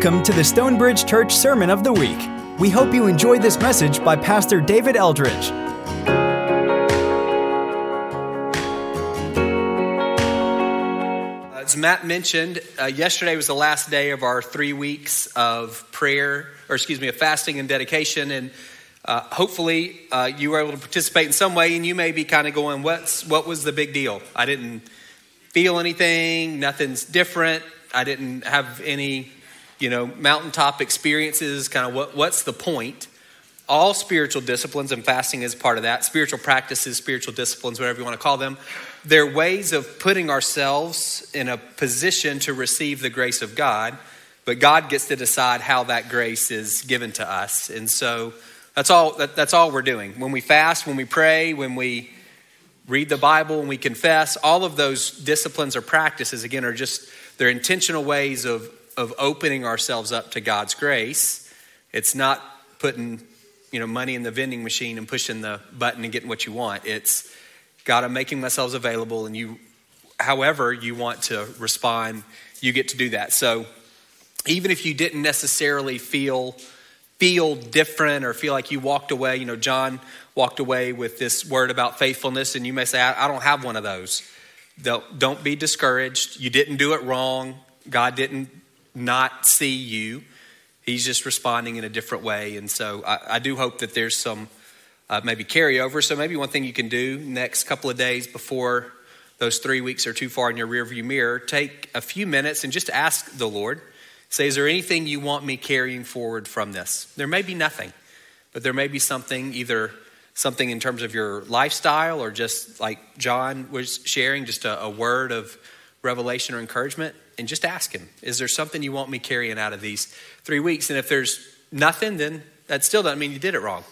Welcome to the Stonebridge Church Sermon of the Week. We hope you enjoy this message by Pastor David Eldridge. As Matt mentioned, uh, yesterday was the last day of our three weeks of prayer, or excuse me, of fasting and dedication. And uh, hopefully, uh, you were able to participate in some way. And you may be kind of going, "What's what was the big deal? I didn't feel anything. Nothing's different. I didn't have any, you know, mountaintop experiences. Kind of what what's the point?" All spiritual disciplines, and fasting is part of that. Spiritual practices, spiritual disciplines, whatever you want to call them, they're ways of putting ourselves in a position to receive the grace of God, but God gets to decide how that grace is given to us. And so that's all, that, that's all we're doing. When we fast, when we pray, when we read the Bible, when we confess, all of those disciplines or practices, again, are just, they're intentional ways of, of opening ourselves up to God's grace. It's not putting you know money in the vending machine and pushing the button and getting what you want. It's god i'm making myself available and you however you want to respond you get to do that. So even if you didn't necessarily feel feel different or feel like you walked away you know john walked away with this word about faithfulness and you may say i, I don't have one of those. Don't, don't be discouraged. You didn't do it wrong. God didn't not see you he's just responding in a different way. And so I, I do hope that there's some uh, maybe carryover. So maybe one thing you can do next couple of days before those three weeks are too far in your rearview mirror, take a few minutes and just ask the Lord. Say, is there anything you want me carrying forward from this? There may be nothing, but there may be something, either something in terms of your lifestyle or just like John was sharing, just a, a word of revelation or encouragement and just ask him, is there something you want me carrying out of these three weeks? And if there's nothing, then that still doesn't mean you did it wrong.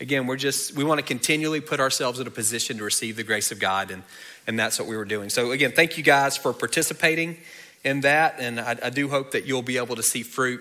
Again, we're just, we want to continually put ourselves in a position to receive the grace of God, and, and that's what we were doing. So, again, thank you guys for participating in that, and I, I do hope that you'll be able to see fruit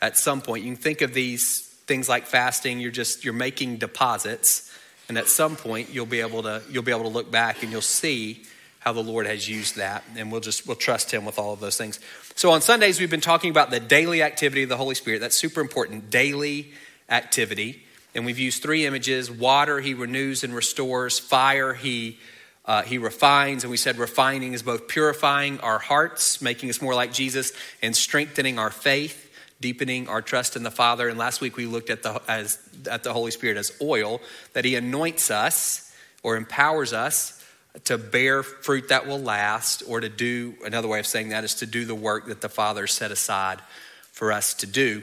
at some point. You can think of these things like fasting, you're just, you're making deposits, and at some point you'll be able to, you'll be able to look back and you'll see how the Lord has used that, and we'll just we'll trust Him with all of those things. So on Sundays we've been talking about the daily activity of the Holy Spirit. That's super important. Daily activity, and we've used three images: water, He renews and restores; fire, He uh, he refines, and we said refining is both purifying our hearts, making us more like Jesus, and strengthening our faith, deepening our trust in the Father. And last week we looked at the as at the Holy Spirit as oil that He anoints us or empowers us to bear fruit that will last, or to do, another way of saying that is to do the work that the Father set aside for us to do.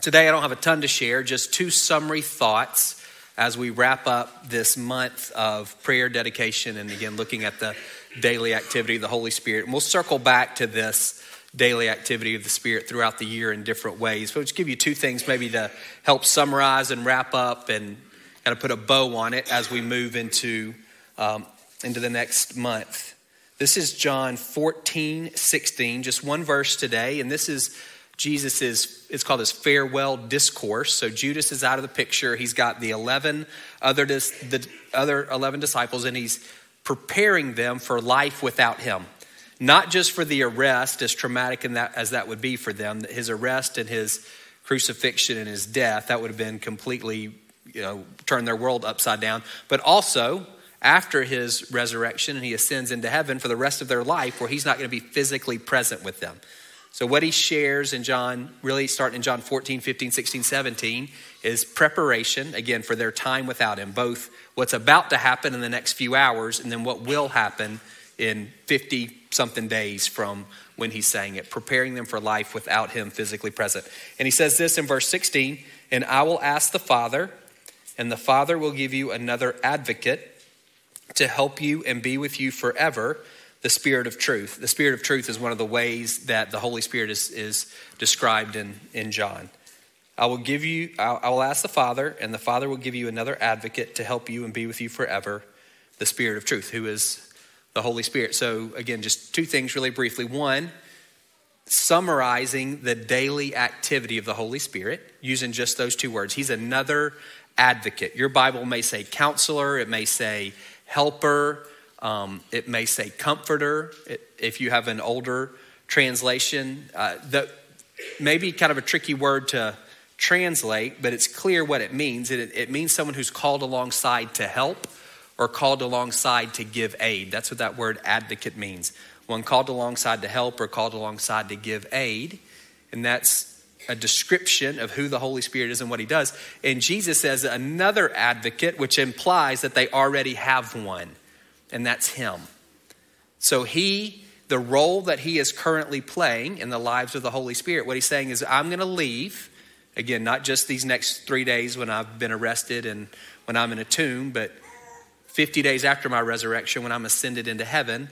Today, I don't have a ton to share, just two summary thoughts as we wrap up this month of prayer dedication and again looking at the daily activity of the Holy Spirit. And we'll circle back to this daily activity of the Spirit throughout the year in different ways. But I'll just give you two things maybe to help summarize and wrap up and kind of put a bow on it as we move into um, into the next month. This is John 14, 16, just one verse today, and this is Jesus's, it's called his farewell discourse. So Judas is out of the picture. He's got the 11 other, the other 11 disciples, and he's preparing them for life without him. Not just for the arrest, as traumatic that, as that would be for them, his arrest and his crucifixion and his death, that would have been completely, you know, turned their world upside down, but also after his resurrection and he ascends into heaven for the rest of their life where he's not going to be physically present with them. So, what he shares in John, really starting in John 14, 15, 16, 17, is preparation, again, for their time without him, both what's about to happen in the next few hours and then what will happen in 50 something days from when he's saying it, preparing them for life without him physically present. And he says this in verse 16 And I will ask the Father, and the Father will give you another advocate to help you and be with you forever the Spirit of truth. The Spirit of truth is one of the ways that the Holy Spirit is, is described in, in John. I will give you, I will ask the Father, and the Father will give you another advocate to help you and be with you forever, the Spirit of truth, who is the Holy Spirit. So, again, just two things really briefly. One, summarizing the daily activity of the Holy Spirit using just those two words. He's another advocate. Your Bible may say counselor, it may say helper, um, it may say comforter if you have an older translation. Uh, the, maybe kind of a tricky word to translate, but it's clear what it means. It, it means someone who's called alongside to help or called alongside to give aid. That's what that word advocate means. One called alongside to help or called alongside to give aid. And that's a description of who the Holy Spirit is and what he does. And Jesus says another advocate, which implies that they already have one, and that's him. So he, the role that he is currently playing in the lives of the Holy Spirit, what he's saying is, I'm going to leave. Again, not just these next three days when I've been arrested and when I'm in a tomb, but 50 days after my resurrection when I'm ascended into heaven.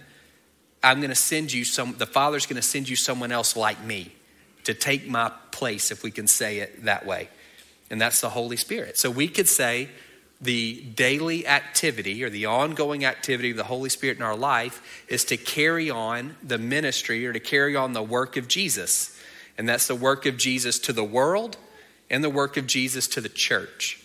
I'm going to send you some, the Father's going to send you someone else like me to take my place, if we can say it that way. And that's the Holy Spirit. So we could say the daily activity or the ongoing activity of the Holy Spirit in our life is to carry on the ministry or to carry on the work of Jesus. And that's the work of Jesus to the world and the work of Jesus to the church.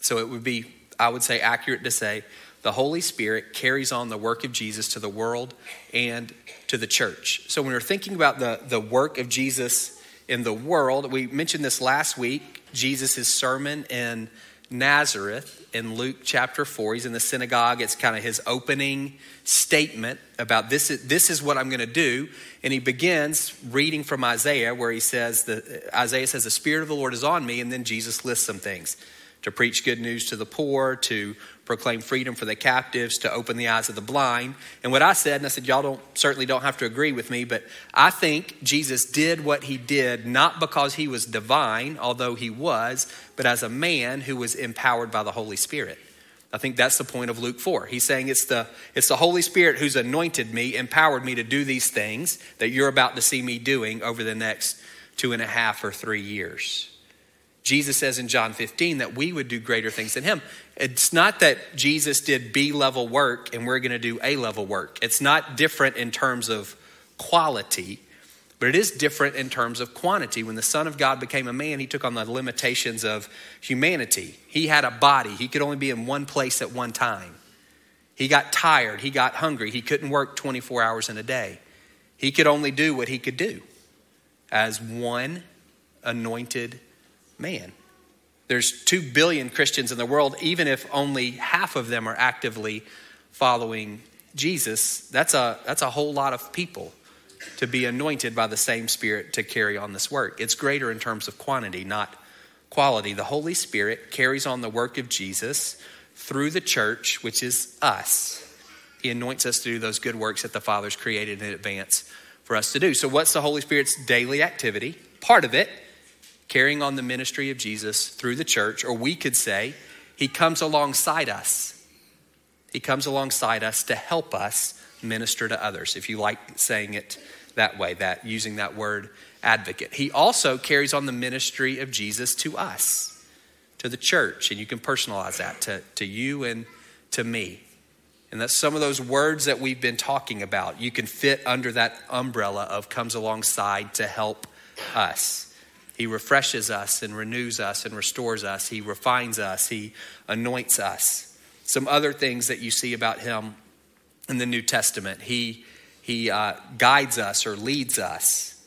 So it would be, I would say, accurate to say the Holy Spirit carries on the work of Jesus to the world and to the church. So when we're thinking about the, the work of Jesus in the world, we mentioned this last week, Jesus' sermon in Nazareth in Luke chapter 4. He's in the synagogue. It's kind of his opening statement about this is, this is what I'm going to do. And he begins reading from Isaiah, where he says, the, Isaiah says, The Spirit of the Lord is on me. And then Jesus lists some things to preach good news to the poor, to proclaim freedom for the captives, to open the eyes of the blind. And what I said, and I said, y'all don't certainly don't have to agree with me, but I think Jesus did what he did not because he was divine, although he was, but as a man who was empowered by the Holy Spirit. I think that's the point of Luke 4. He's saying it's the, it's the Holy Spirit who's anointed me, empowered me to do these things that you're about to see me doing over the next two and a half or three years. Jesus says in John 15 that we would do greater things than him. It's not that Jesus did B level work and we're going to do A level work. It's not different in terms of quality, but it is different in terms of quantity. When the Son of God became a man, he took on the limitations of humanity. He had a body, he could only be in one place at one time. He got tired, he got hungry, he couldn't work 24 hours in a day. He could only do what he could do as one anointed man. There's 2 billion Christians in the world, even if only half of them are actively following Jesus. That's a, that's a whole lot of people to be anointed by the same Spirit to carry on this work. It's greater in terms of quantity, not quality. The Holy Spirit carries on the work of Jesus through the church, which is us. He anoints us to do those good works that the Father's created in advance for us to do. So, what's the Holy Spirit's daily activity? Part of it carrying on the ministry of Jesus through the church, or we could say, He comes alongside us. He comes alongside us to help us minister to others, if you like saying it that way, that using that word advocate. He also carries on the ministry of Jesus to us, to the church, and you can personalize that to, to you and to me. And that's some of those words that we've been talking about. You can fit under that umbrella of comes alongside to help us. He refreshes us and renews us and restores us. He refines us. He anoints us. Some other things that you see about him in the New Testament he, he uh, guides us or leads us,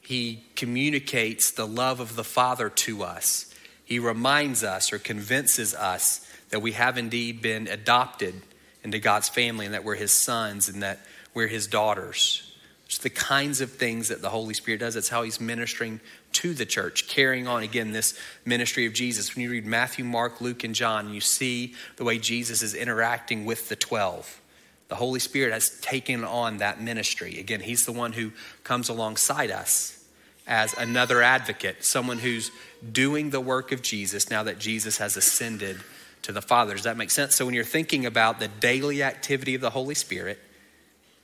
he communicates the love of the Father to us. He reminds us or convinces us that we have indeed been adopted into God's family and that we're his sons and that we're his daughters. It's the kinds of things that the Holy Spirit does. It's how he's ministering to the church, carrying on again this ministry of Jesus. When you read Matthew, Mark, Luke, and John, you see the way Jesus is interacting with the 12. The Holy Spirit has taken on that ministry. Again, He's the one who comes alongside us as another advocate, someone who's doing the work of Jesus now that Jesus has ascended to the Father. Does that make sense? So when you're thinking about the daily activity of the Holy Spirit,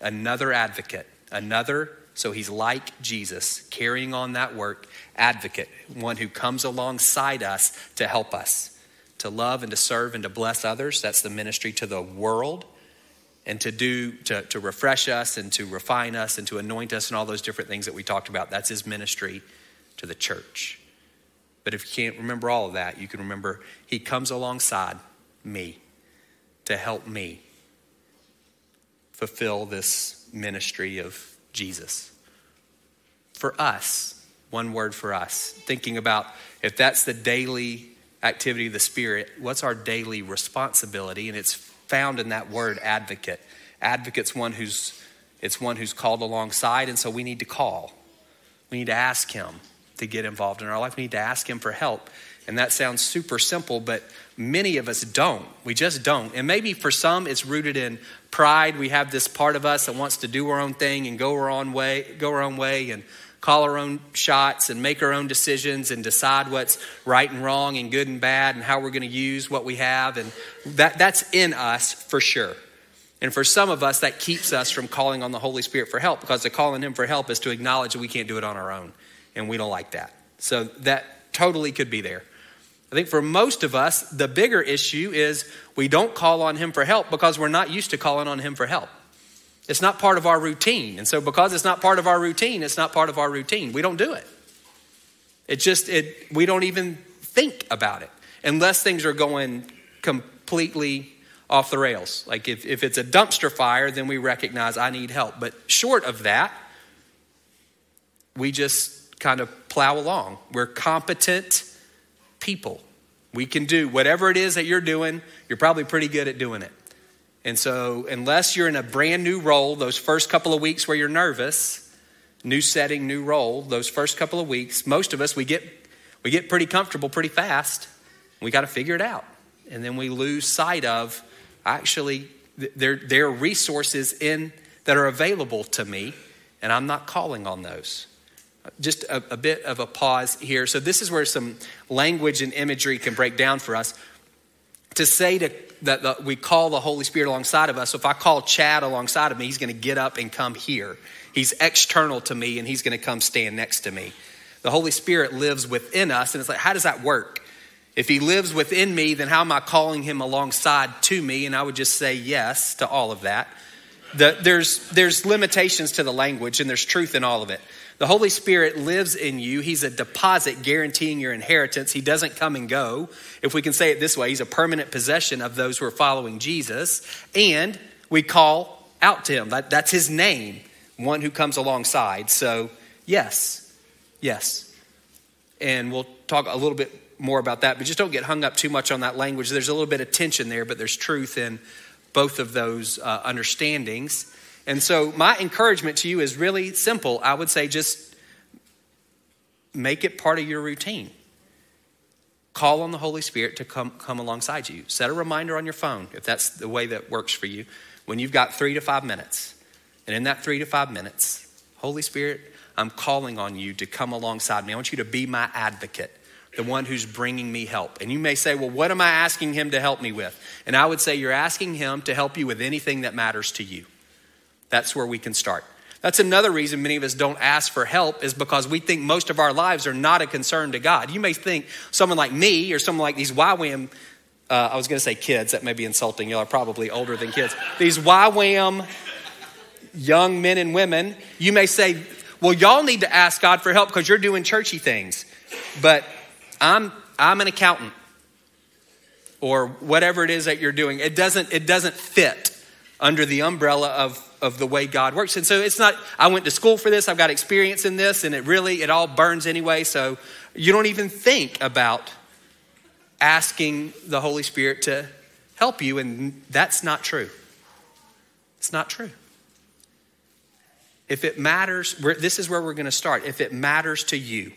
another advocate, another so he's like Jesus, carrying on that work, advocate, one who comes alongside us to help us, to love and to serve and to bless others. That's the ministry to the world. And to do, to, to refresh us and to refine us and to anoint us and all those different things that we talked about. That's his ministry to the church. But if you can't remember all of that, you can remember he comes alongside me to help me fulfill this ministry of Jesus. For us, one word for us. Thinking about if that's the daily activity of the Spirit, what's our daily responsibility? And it's found in that word advocate. Advocate's one who's it's one who's called alongside, and so we need to call. We need to ask him to get involved in our life. We need to ask him for help. And that sounds super simple, but many of us don't. We just don't. And maybe for some it's rooted in pride. We have this part of us that wants to do our own thing and go our own way, go our own way and call our own shots and make our own decisions and decide what's right and wrong and good and bad and how we're going to use what we have and that that's in us for sure. And for some of us that keeps us from calling on the Holy Spirit for help because to call on him for help is to acknowledge that we can't do it on our own and we don't like that. So that totally could be there. I think for most of us, the bigger issue is we don't call on Him for help because we're not used to calling on Him for help. It's not part of our routine. And so, because it's not part of our routine, it's not part of our routine. We don't do it. It just, it, we don't even think about it unless things are going completely off the rails. Like if, if it's a dumpster fire, then we recognize I need help. But short of that, we just kind of plow along. We're competent people. We can do whatever it is that you're doing, you're probably pretty good at doing it. And so, unless you're in a brand new role, those first couple of weeks where you're nervous, new setting, new role, those first couple of weeks, most of us we get we get pretty comfortable pretty fast. We got to figure it out. And then we lose sight of actually there there are resources in that are available to me and I'm not calling on those just a, a, bit of a pause here. So, this is where some language and imagery can break down for us. To say to, that we call the Holy Spirit alongside of us, so if I call Chad alongside of me, he's going to get up and come here. He's external to me and he's going to come stand next to me. The Holy Spirit lives within us, and it's like, how does that work? If he lives within me, then how am I calling him alongside to me? And I would just say yes to all of that. The, there's, there's limitations to the language, and there's truth in all of it. The Holy Spirit lives in you. He's a deposit guaranteeing your inheritance. He doesn't come and go. If we can say it this way, He's a permanent possession of those who are following Jesus. And we call out to Him. That, that's His name, one who comes alongside. So, yes, yes. And we'll talk a little bit more about that, but just don't get hung up too much on that language. There's a little bit of tension there, but there's truth in both of those uh, understandings. And so, my encouragement to you is really simple. I would say just make it part of your routine. Call on the Holy Spirit to come, come alongside you. Set a reminder on your phone if that's the way that works for you when you've got three to five minutes. And in that three to five minutes, Holy Spirit, I'm calling on you to come alongside me. I want you to be my advocate, the one who's bringing me help. And you may say, well, what am I asking him to help me with? And I would say, you're asking him to help you with anything that matters to you. That's where we can start. That's another reason many of us don't ask for help is because we think most of our lives are not a concern to God. You may think someone like me or someone like these YWAM, uh, I was going to say kids, that may be insulting. Y'all are probably older than kids. These YWAM young men and women, you may say, well, y'all need to ask God for help because you're doing churchy things. But I'm, I'm an accountant or whatever it is that you're doing. It doesn't, it doesn't fit under the umbrella of of the way God works. And so it's not, I went to school for this, I've got experience in this, and it really, it all burns anyway. So you don't even think about asking the Holy Spirit to help you, and that's not true. It's not true. If it matters, this is where we're going to start. If it matters to you,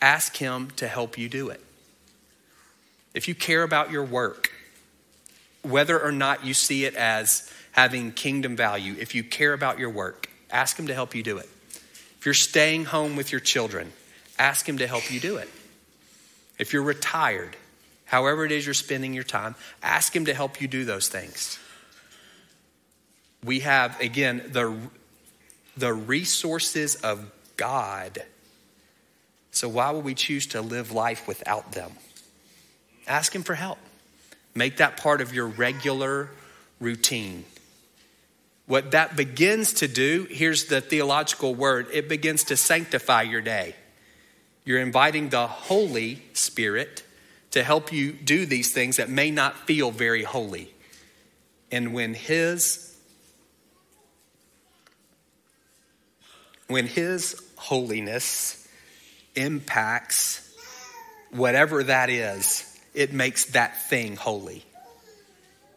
ask Him to help you do it. If you care about your work, whether or not you see it as having kingdom value, if you care about your work, ask Him to help you do it. If you're staying home with your children, ask Him to help you do it. If you're retired, however it is you're spending your time, ask Him to help you do those things. We have, again, the, the resources of God. So, why would we choose to live life without them? Ask Him for help. Make that part of your regular routine. What that begins to do, here's the theological word it begins to sanctify your day. You're inviting the Holy Spirit to help you do these things that may not feel very holy. And when His when His holiness impacts whatever that is, it makes that thing holy.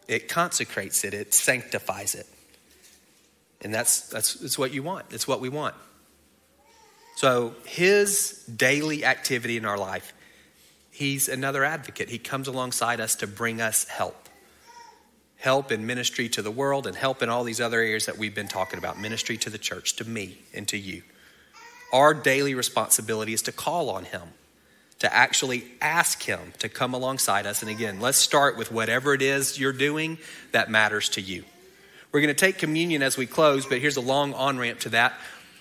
It consecrates it, it sanctifies it. And that's, that's, that's what you want. It's what we want. So, his daily activity in our life, he's another advocate. He comes alongside us to bring us help help in ministry to the world and help in all these other areas that we've been talking about ministry to the church, to me, and to you. Our daily responsibility is to call on him, to actually ask him to come alongside us. And again, let's start with whatever it is you're doing that matters to you. We're going to take communion as we close, but here's a long on ramp to that.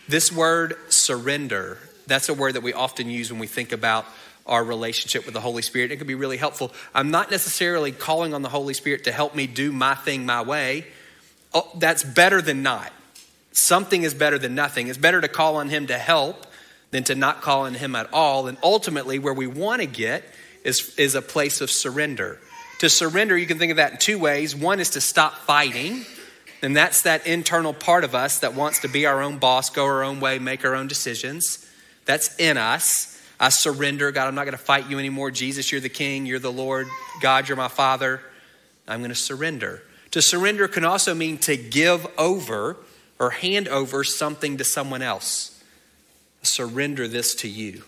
This word surrender, that's a word that we often use when we think about our relationship with the Holy Spirit. It can be really helpful. I'm not necessarily calling on the Holy Spirit to help me do my thing my way. Oh, that's better than not. Something is better than nothing. It's better to call on Him to help than to not call on Him at all. And ultimately, where we want to get is, is a place of surrender. To surrender, you can think of that in two ways. One is to stop fighting, and that's that internal part of us that wants to be our own boss, go our own way, make our own decisions. That's in us. I surrender. God, I'm not going to fight you anymore. Jesus, you're the king. You're the Lord. God, you're my father. I'm going to surrender. To surrender can also mean to give over or hand over something to someone else. Surrender this to you.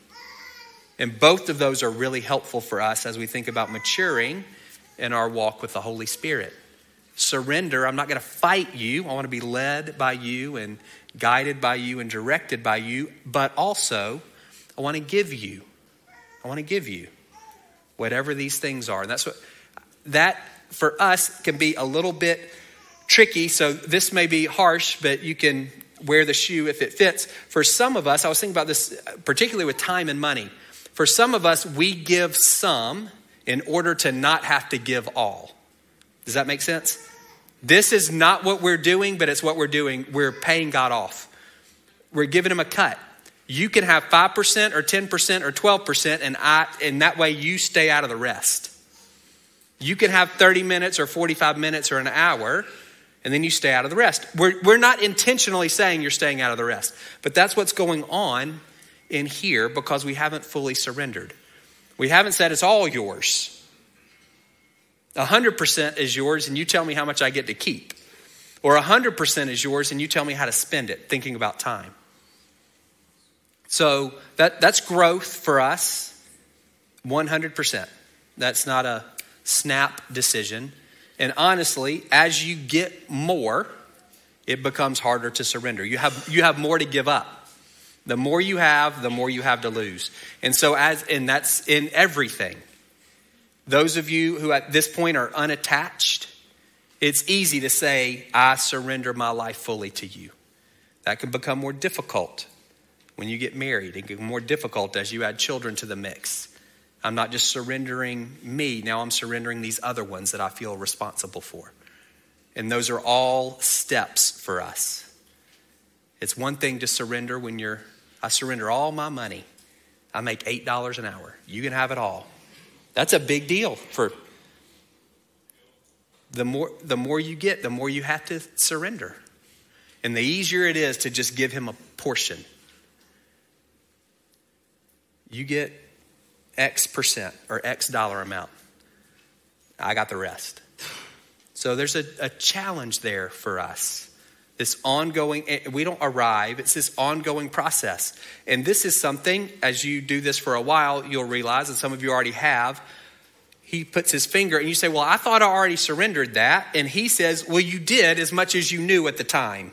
And both of those are really helpful for us as we think about maturing in our walk with the Holy Spirit. Surrender, I'm not going to fight you. I want to be led by you and guided by you and directed by you, but also I want to give you. I want to give you whatever these things are. And that's what that for us can be a little bit tricky. So this may be harsh, but you can wear the shoe if it fits. For some of us, I was thinking about this particularly with time and money. For some of us, we give some in order to not have to give all. Does that make sense? This is not what we're doing, but it's what we're doing. We're paying God off. We're giving him a cut you can have 5% or 10% or 12% and I and that way you stay out of the rest. You can have 30 minutes or 45 minutes or an hour and then you stay out of the rest. We're, we're not intentionally saying you're staying out of the rest, but that's what's going on in here because we haven't fully surrendered. We haven't said it's all yours. 100% is yours and you tell me how much I get to keep. Or 100% is yours and you tell me how to spend it, thinking about time. So that, that's growth for us, 100%. That's not a snap decision. And honestly, as you get more, it becomes harder to surrender. You have, you have more to give up. The more you have, the more you have to lose. And so, as, and that's in everything. Those of you who at this point are unattached, it's easy to say, I surrender my life fully to you. That can become more difficult when you get married. It gets more difficult as you add children to the mix. I'm not just surrendering me, now I'm surrendering these other ones that I feel responsible for. And those are all steps for us. It's one thing to surrender when you're, I surrender all my money. I make $8 an hour. You can have it all. That's a big deal for the more the more you get, the more you have to surrender. And the easier it is to just give him a portion you get X percent or X dollar amount. I got the rest. So there's a, a challenge there for us. This ongoing, eh, we don't arrive, it's this ongoing process. And this is something, as you do this for a while, you'll realize, and some of you already have, he puts his finger and you say, Well, I thought I already surrendered that. And he says, Well, you did as much as you knew at the time,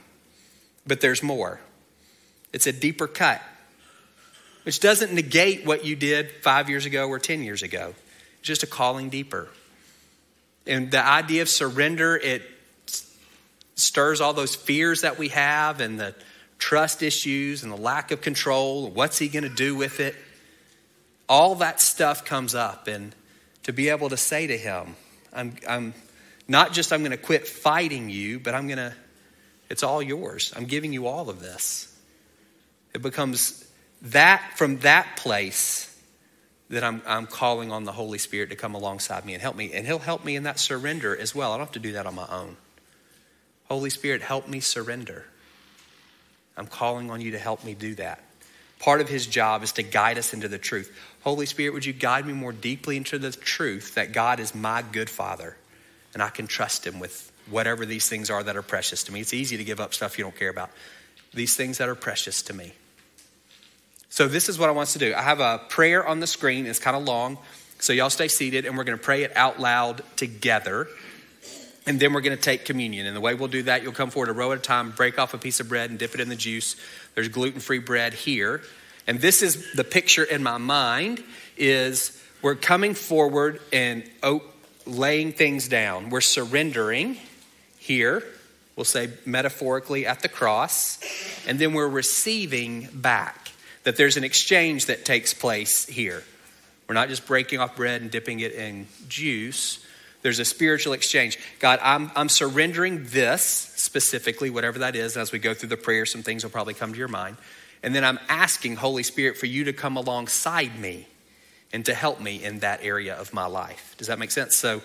but there's more. It's a deeper cut which doesn't negate what you did five years ago or 10 years ago. It's just a calling deeper. And the idea of surrender, it stirs all those fears that we have and the trust issues and the lack of control. What's he going to do with it? All that stuff comes up. And to be able to say to him, I'm, I'm not just I'm going to quit fighting you, but I'm going to, it's all yours. I'm giving you all of this. It becomes that from that place that I'm, I'm calling on the Holy Spirit to come alongside me and help me. And He'll help me in that surrender as well. I don't have to do that on my own. Holy Spirit, help me surrender. I'm calling on you to help me do that. part of his job is to guide us into the truth. Holy Spirit, would you guide me more deeply into the truth that God is my good father and I can trust him with whatever these things are that are precious to me? It's easy to give up stuff you don't care about. These things that are precious to me. So, this is what I want us to do. I have a prayer on the screen, it's kind of long. So, y'all stay seated and we're going to pray it out loud together. And then we're going to take communion. And the way we'll do that, you'll come forward a row at a time, break off a piece of bread, and dip it in the juice. There's gluten free bread here. And this is the picture in my mind is we're coming forward and oh, laying things down. We're surrendering here. We'll say metaphorically at the cross. And then we're receiving back. That there's an exchange that takes place here. We're not just breaking off bread and dipping it in juice. There's a spiritual exchange. God, I'm, I'm surrendering this specifically, whatever that is. As we go through the prayer, some things will probably come to your mind. And then I'm asking, Holy Spirit, for you to come alongside me and to help me in that area of my life. Does that make sense? So,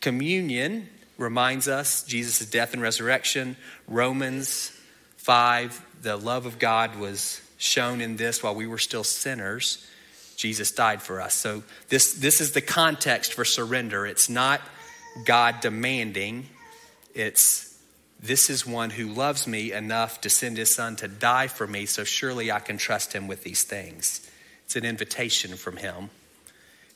communion reminds us Jesus' death and resurrection. Romans 5, the love of God was shown in this while we were still sinners. Jesus died for us. So, this, this is the context for surrender. It's not God demanding, it's this is one who loves me enough to send his son to die for me, so surely I can trust him with these things. It's an invitation from him.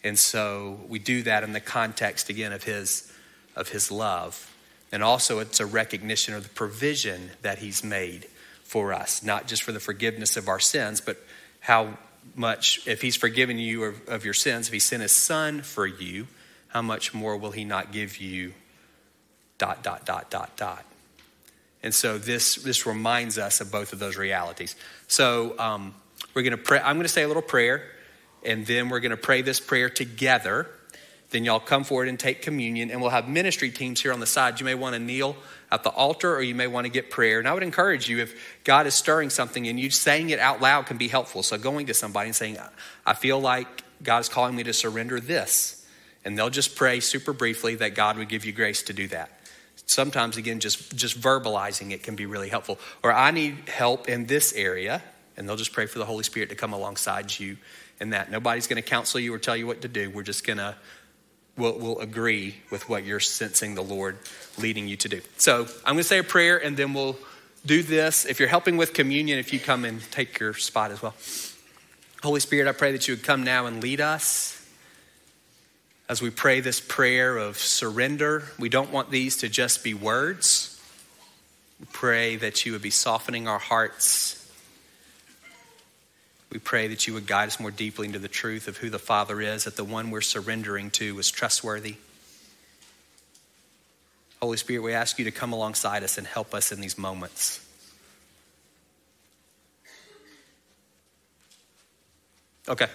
And so we do that in the context again of his of his love. And also it's a recognition of the provision that he's made for us, not just for the forgiveness of our sins, but how much if he's forgiven you of, of your sins, if he sent his son for you, how much more will he not give you dot dot dot dot dot and so this, this reminds us of both of those realities. So um, we're going to pray. I'm going to say a little prayer, and then we're going to pray this prayer together. Then y'all come forward and take communion, and we'll have ministry teams here on the side. You may want to kneel at the altar, or you may want to get prayer. And I would encourage you, if God is stirring something and you saying it out loud can be helpful. So going to somebody and saying, I feel like God is calling me to surrender this. And they'll just pray super briefly that God would give you grace to do that sometimes again just just verbalizing it can be really helpful or i need help in this area and they'll just pray for the holy spirit to come alongside you in that nobody's going to counsel you or tell you what to do we're just going to we'll, we'll agree with what you're sensing the lord leading you to do so i'm going to say a prayer and then we'll do this if you're helping with communion if you come and take your spot as well holy spirit i pray that you would come now and lead us as we pray this prayer of surrender, we don't want these to just be words. We pray that you would be softening our hearts. We pray that you would guide us more deeply into the truth of who the Father is, that the one we're surrendering to is trustworthy. Holy Spirit, we ask you to come alongside us and help us in these moments. Okay,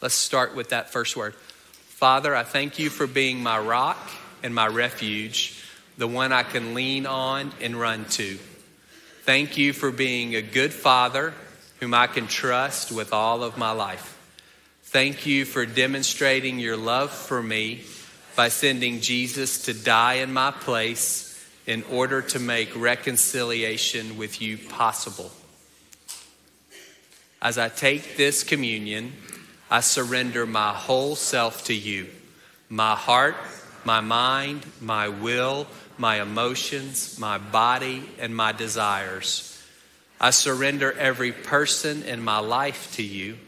let's start with that first word. Father, I thank you for being my rock and my refuge, the one I can lean on and run to. Thank you for being a good father whom I can trust with all of my life. Thank you for demonstrating your love for me by sending Jesus to die in my place in order to make reconciliation with you possible. As I take this communion, I surrender my whole self to you my heart, my mind, my will, my emotions, my body, and my desires. I surrender every person in my life to you.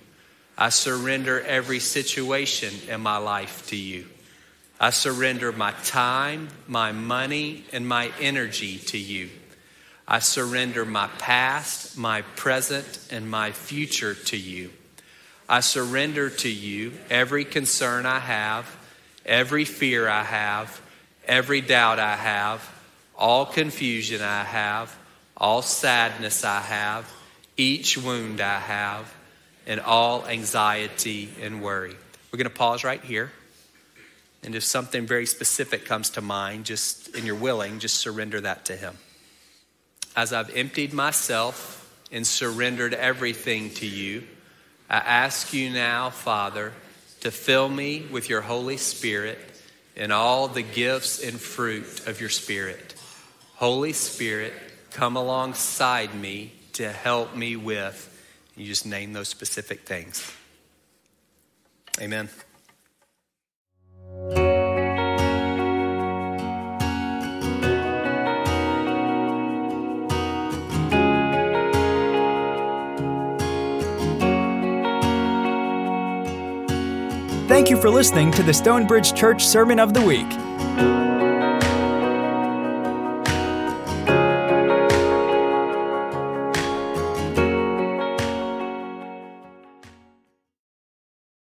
I surrender every situation in my life to you. I surrender my time, my money, and my energy to you. I surrender my past, my present, and my future to you. I surrender to you every concern I have, every fear I have, every doubt I have, all confusion I have, all sadness I have, each wound I have, and all anxiety and worry. We're going to pause right here. And if something very specific comes to mind, just and you're willing, just surrender that to Him. As I've emptied myself and surrendered everything to you, I ask you now, Father, to fill me with your Holy Spirit and all the gifts and fruit of your Spirit. Holy Spirit, come alongside me to help me with You just name those specific things. Amen. Thank you for listening to the Stonebridge Church Sermon of the Week.